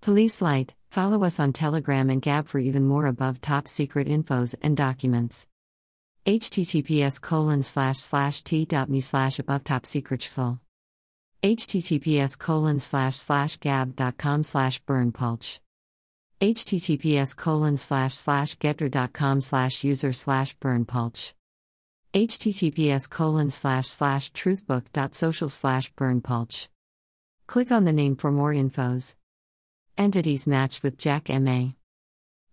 police light follow us on telegram and gab for even more above top secret infos and documents. Https colon slash slash t.me slash above top secret https colon slash slash gab.com slash berndpulch https colon slash slash gettr.com slash user slash berndpulch https colon slash slash truthbook.social slash berndpulch click on the name for more infos entities matched with jack ma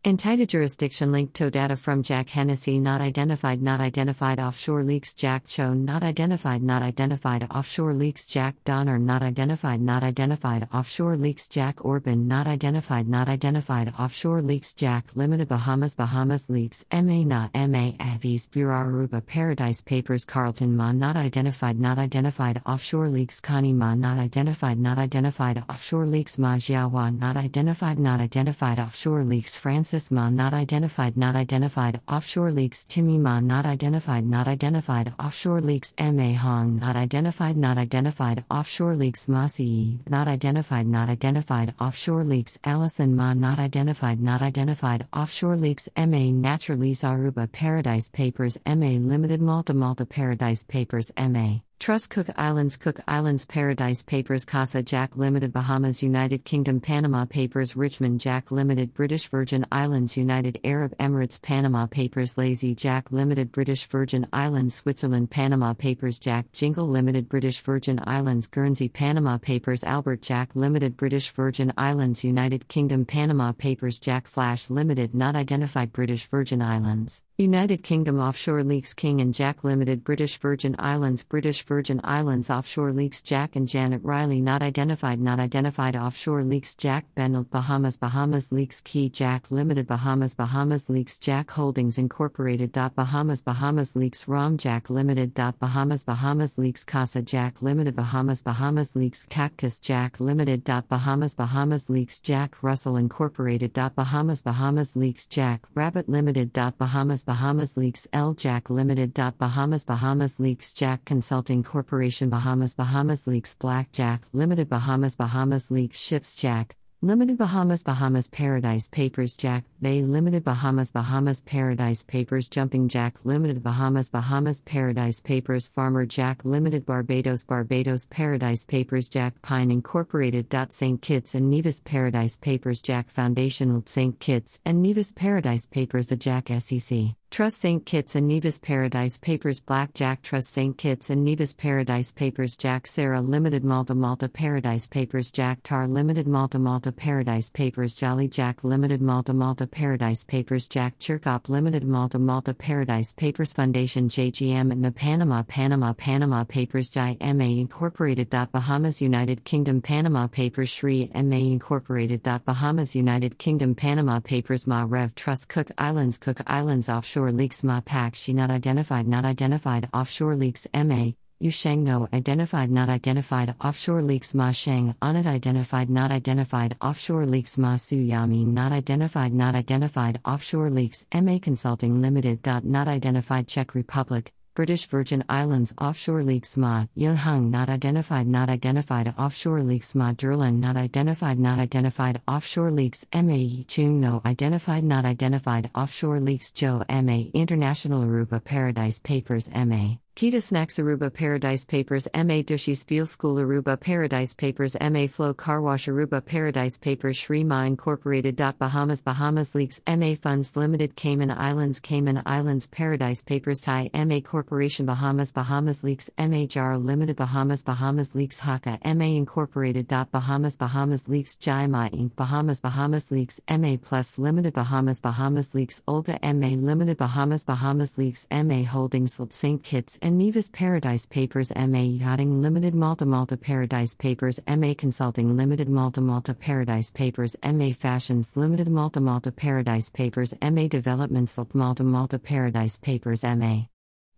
Entita jurisdiction linked to data from Jack Hennessy not identified not identified offshore leaks Jack Cho not identified not identified offshore leaks Jack Donner not identified not identified offshore leaks Jack Orban not identified not identified offshore leaks Jack Limited Bahamas Bahamas leaks MA not MA Avis Bureau Aruba Paradise Papers Carlton Ma not identified not identified offshore leaks Connie Ma not identified not identified offshore leaks Ma Jiawan not identified not identified offshore leaks Francis Ma not identified not identified offshore leaks Timmy Ma not identified not identified offshore leaks Ma Hong not identified not identified offshore leaks Ma Si not identified not identified offshore leaks Allison Ma not identified not identified offshore leaks Ma Naturalese Aruba Paradise Papers Ma Limited Malta Malta Paradise Papers Ma Trust Cook Islands Cook Islands Paradise Papers Casa Jack Limited Bahamas United Kingdom Panama Papers Richmond Jack Limited British Virgin Islands United Arab Emirates Panama Papers Lazy Jack Limited British Virgin Islands Switzerland Panama Papers Jack Jingle Limited British Virgin Islands Guernsey Panama Papers Albert Jack Limited British Virgin Islands United Kingdom Panama Papers Jack Flash Limited Not Identified British Virgin Islands United Kingdom Offshore Leaks King and Jack Limited British Virgin Islands British Virgin Islands Offshore Leaks Jack and Janet Riley Not Identified Not Identified Offshore Leaks Jack Benel Bahamas Bahamas Leaks Key Jack Limited Bahamas Bahamas Leaks Jack Holdings Incorporated. Bahamas Bahamas Leaks Rom Jack Limited. Bahamas Bahamas Leaks Casa Jack Limited Bahamas Bahamas Leaks Cactus Jack Limited. Bahamas Bahamas Leaks Jack Russell Incorporated. Bahamas Bahamas Leaks Jack Rabbit Limited. Bahamas Bahamas Leaks L Jack Limited. Bahamas Bahamas Leaks Jack Consulting Corporation Bahamas Bahamas Leaks Blackjack Limited Bahamas Bahamas Leaks Ships Jack Limited Bahamas Bahamas Paradise Papers Jack Bay Limited Bahamas Bahamas Paradise Papers Jumping Jack Limited Bahamas Bahamas Paradise Papers Farmer Jack Limited Barbados Barbados Paradise Papers Jack Pine Incorporated. St. Kitts and Nevis Paradise Papers Jack Foundation St. Kitts and Nevis Paradise Papers The Jack SEC Trust St. Kitts and Nevis Paradise Papers Black Jack Trust St. Kitts and Nevis Paradise Papers Jack Sarah Limited Malta Malta Paradise Papers Jack Tar Limited Malta Malta Paradise Papers Jolly Jack Limited Malta Malta Paradise Papers Jack Chirkop Limited Malta Malta Paradise Papers Foundation JGM and the Panama Panama Panama Papers Jai MA Incorporated. Bahamas United Kingdom Panama Papers Shri MA Incorporated. Bahamas United Kingdom Panama Papers Ma Rev Trust Cook Islands Cook Islands Offshore Leaks Ma Pak She Not Identified Not Identified Offshore Leaks MA Yusheng No identified not identified offshore leaks Ma Sheng unidentified not identified offshore leaks Ma Su Yami not identified not identified offshore leaks MA Consulting Limited. Not identified Czech Republic British Virgin Islands offshore leaks Ma Yunhung not identified not identified offshore leaks Ma Derlin not identified not identified offshore leaks Ma Chung no identified not identified offshore leaks Joe Ma International Aruba Paradise Papers Ma Kita Snacks Aruba Paradise Papers MA Dushi Spiel School Aruba Paradise Papers MA Flow Carwash Aruba Paradise Papers Ma Incorporated. Bahamas Bahamas Leaks MA Funds Limited Cayman Islands Cayman Islands Paradise Papers Thai MA Corporation Bahamas Bahamas Leaks MA Jar Limited Bahamas Bahamas Leaks Haka MA Incorporated. Bahamas Bahamas Leaks Jaima Inc. Bahamas Bahamas Leaks MA Plus Limited Bahamas Bahamas Leaks Olga MA Limited Bahamas Bahamas Leaks MA Holdings St. Kitts and Nevis Paradise Papers MA Yachting Limited Malta Malta Paradise Papers MA Consulting Limited Malta Malta Paradise Papers MA Fashions Limited Malta Malta Paradise Papers MA Developments Malta Malta Paradise Papers MA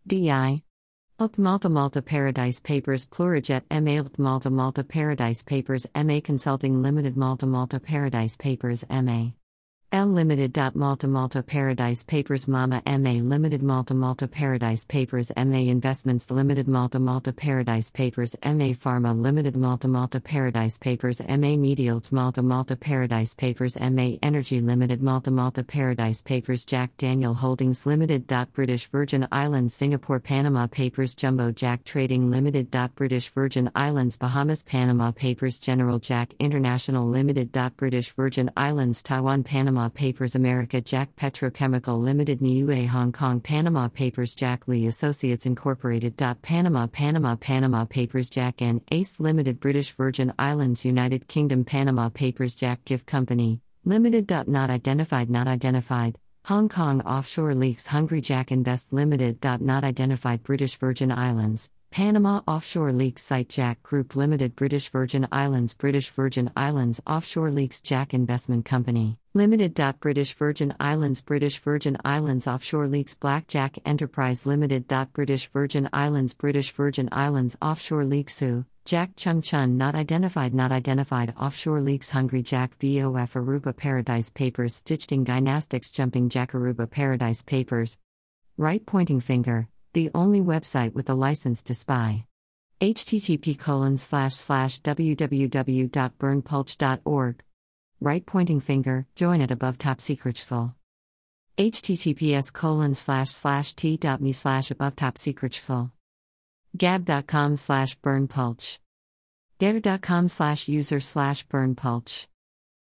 DI Ult Malta Malta Paradise Papers Plurijet MA Ult Malta Malta Paradise Papers MA Consulting Limited Malta Malta Paradise Papers MA L Limited. Malta Malta Paradise Papers Mama MA Limited Malta Malta Paradise Papers MA Investments Limited Malta Malta Paradise Papers MA Pharma Limited Malta Malta Paradise Papers MA Media Malta Malta Paradise Papers MA Energy Limited Malta Malta Paradise Papers Jack Daniel Holdings Limited. British Virgin Islands Singapore Panama Papers Jumbo Jack Trading Limited. British Virgin Islands Bahamas Panama Papers General Jack International Limited. British Virgin Islands Taiwan Panama Panama Papers America Jack Petrochemical Limited Niue Hong Kong Panama Papers Jack Lee Associates Incorporated. Panama Panama Panama Papers Jack and Ace Limited British Virgin Islands United Kingdom Panama Papers Jack Gift Company Limited. Not identified Not identified Hong Kong Offshore Leaks Hungry Jack Invest Limited. Not identified British Virgin Islands Panama Offshore Leaks Site Jack Group Limited British Virgin Islands British Virgin Islands Offshore Leaks Jack Investment Company Limited. British Virgin Islands British Virgin Islands Offshore Leaks Blackjack Enterprise Limited. British Virgin Islands British Virgin Islands Offshore Leaks Su Jack Chung Chun Not Identified Not Identified Offshore Leaks Hungry Jack VOF Aruba Paradise Papers Stitched in Gynastics Jumping Jack Aruba Paradise Papers Right Pointing Finger the only website with a license to spy. http www.berndpulch.org. Right pointing finger, join at above top secret soul. https colon slash slash t.me slash above top secret soul. gab.com slash berndpulch. gettr.com slash user slash berndpulch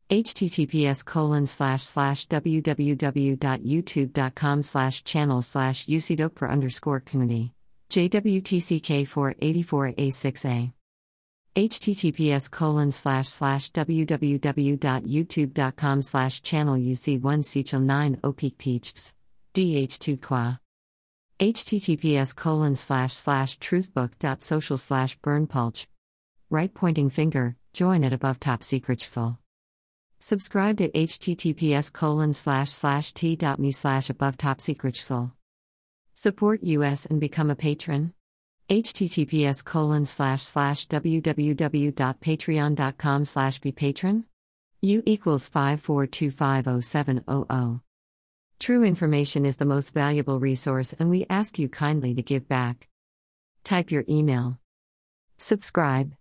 https colon slash slash www.youtube.com slash channel slash ucdokper underscore community. Jwtck 484a6a https colon slash slash www.youtube.com slash channel uc1 sechel 9 opik peachs dh2 qua https colon slash slash truthbook.social slash berndpulch right pointing finger join at above top secret soul Subscribe at https colon slash slash t.me slash above top secret. Support us and become a patron. https colon slash slash www.patreon.com slash be patron. U equals 54250700. True information is the most valuable resource and we ask you kindly to give back. Type your email. Subscribe.